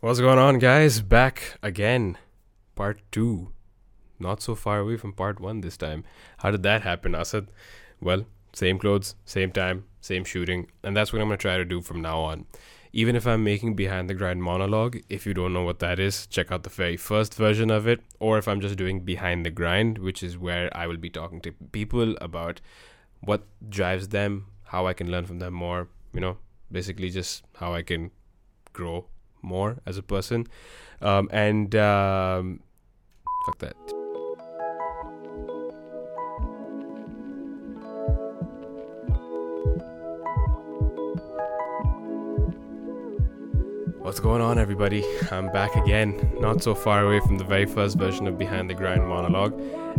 What's going on, guys? Back again. Part two. Not so far away from part one this time. How did that happen, Asad? Well, same clothes, same time, same shooting, and that's what I'm going to try to do from now on. Even if I'm making behind the grind monologue, if you don't know what that is, check out the very first version of it. Or if I'm just doing behind the grind, which is where I will be talking to people about what drives them, how I can learn from them more, you know, basically just how I can grow more as a person. Um, and um, fuck that. What's going on, everybody? I'm back again, not so far away from the very first version of Behind the Grind monologue.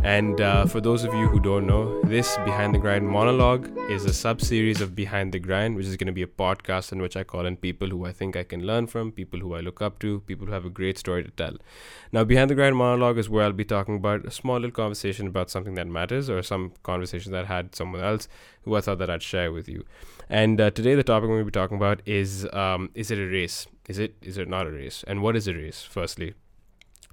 And uh, for those of you who don't know, this Behind the Grind monologue is a sub series of Behind the Grind, which is going to be a podcast in which I call in people who I think I can learn from, people who I look up to, people who have a great story to tell. Now, Behind the Grind monologue is where I'll be talking about a small little conversation about something that matters or some conversation that I had someone else who I thought that I'd share with you. And uh, today, the topic we're going to be talking about is um, is it a race? Is it is it not a race? And what is a race? Firstly,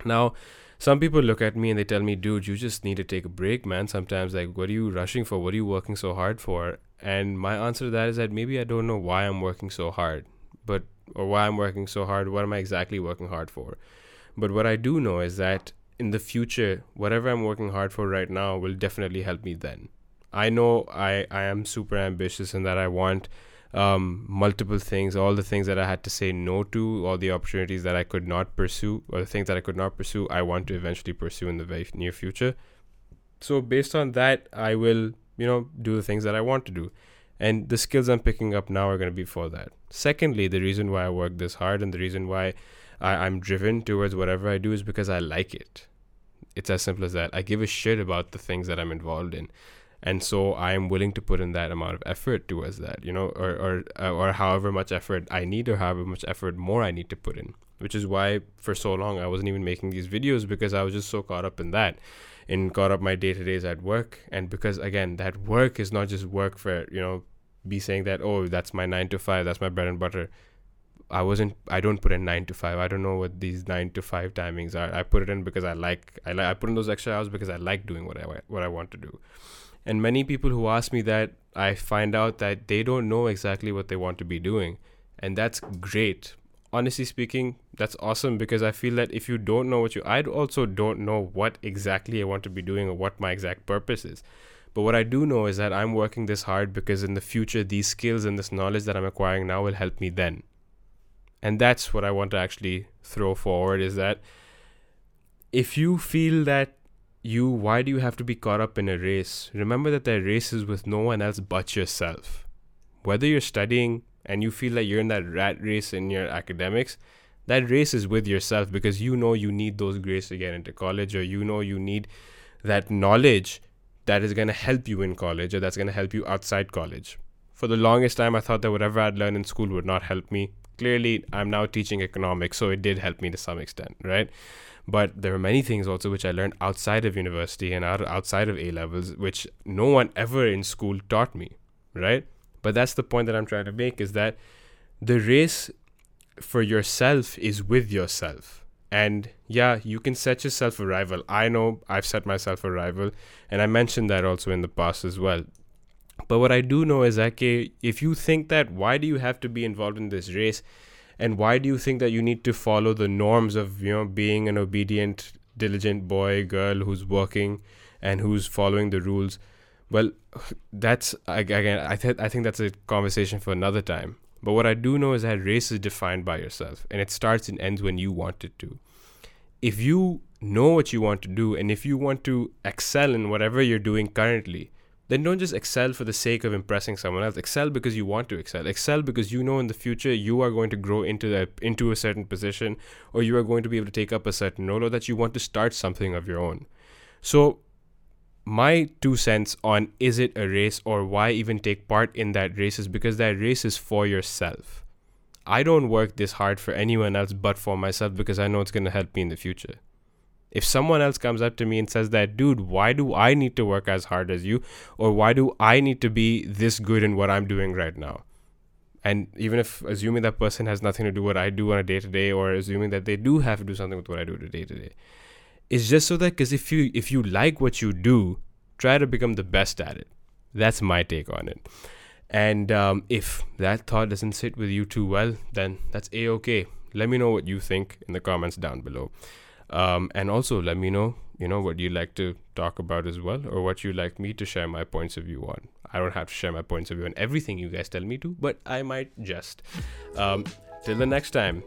now some people look at me and they tell me, "Dude, you just need to take a break, man." Sometimes like, "What are you rushing for? What are you working so hard for?" And my answer to that is that maybe I don't know why I'm working so hard, but or why I'm working so hard. What am I exactly working hard for? But what I do know is that in the future, whatever I'm working hard for right now will definitely help me then. I know I, I am super ambitious and that I want um, multiple things, all the things that I had to say no to, all the opportunities that I could not pursue, or the things that I could not pursue, I want to eventually pursue in the very near future. So, based on that, I will, you know, do the things that I want to do. And the skills I'm picking up now are going to be for that. Secondly, the reason why I work this hard and the reason why I, I'm driven towards whatever I do is because I like it. It's as simple as that. I give a shit about the things that I'm involved in and so I am willing to put in that amount of effort towards that, you know, or or uh, or however much effort I need, or however much effort more I need to put in. Which is why for so long I wasn't even making these videos because I was just so caught up in that, in caught up my day to days at work, and because again that work is not just work for you know, be saying that oh that's my nine to five, that's my bread and butter. I wasn't. I don't put in nine to five. I don't know what these nine to five timings are. I put it in because I like. I like. I put in those extra hours because I like doing what I what I want to do. And many people who ask me that, I find out that they don't know exactly what they want to be doing. And that's great. Honestly speaking, that's awesome because I feel that if you don't know what you, I also don't know what exactly I want to be doing or what my exact purpose is. But what I do know is that I'm working this hard because in the future, these skills and this knowledge that I'm acquiring now will help me then. And that's what I want to actually throw forward is that if you feel that you why do you have to be caught up in a race? Remember that that race is with no one else but yourself. Whether you're studying and you feel like you're in that rat race in your academics that race is with yourself because you know you need those grades to get into college or you know you need that knowledge that is going to help you in college or that's going to help you outside college. For the longest time i thought that whatever i'd learned in school would not help me clearly i'm now teaching economics so it did help me to some extent right but there are many things also which I learned outside of university and out, outside of A levels, which no one ever in school taught me, right? But that's the point that I'm trying to make is that the race for yourself is with yourself. And yeah, you can set yourself a rival. I know I've set myself a rival, and I mentioned that also in the past as well. But what I do know is that okay, if you think that why do you have to be involved in this race? and why do you think that you need to follow the norms of you know being an obedient diligent boy girl who's working and who's following the rules? Well that's again i th- i think that's a conversation for another time. But what i do know is that race is defined by yourself and it starts and ends when you want it to. If you know what you want to do and if you want to excel in whatever you're doing currently then don't just excel for the sake of impressing someone else. Excel because you want to excel. Excel because you know in the future you are going to grow into that into a certain position or you are going to be able to take up a certain role or that you want to start something of your own. So my two cents on is it a race or why even take part in that race is because that race is for yourself. I don't work this hard for anyone else but for myself because I know it's going to help me in the future. If someone else comes up to me and says that, dude, why do I need to work as hard as you? Or why do I need to be this good in what I'm doing right now? and even if assuming that person has nothing to do with what I do on a day to day, or assuming that they do have to do something with what I do day to day, it's just so that because if you if you like what you do, try to become the best at it. That's my take on it. And um, if that thought doesn't sit with you too well, then that's a okay. Let me know what you think in the comments down below. Um, and also let me know, you know, what you'd like to talk about as well, or what you'd like me to share my points of view on. I don't have to share my points of view on everything you guys tell me to, but I might just. Um, till the next time,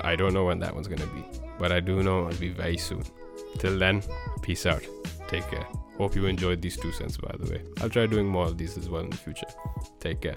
I don't know when that one's gonna be, but I do know it'll be very soon. Till then, peace out. Take care. Hope you enjoyed these two cents, by the way. I'll try doing more of these as well in the future. Take care.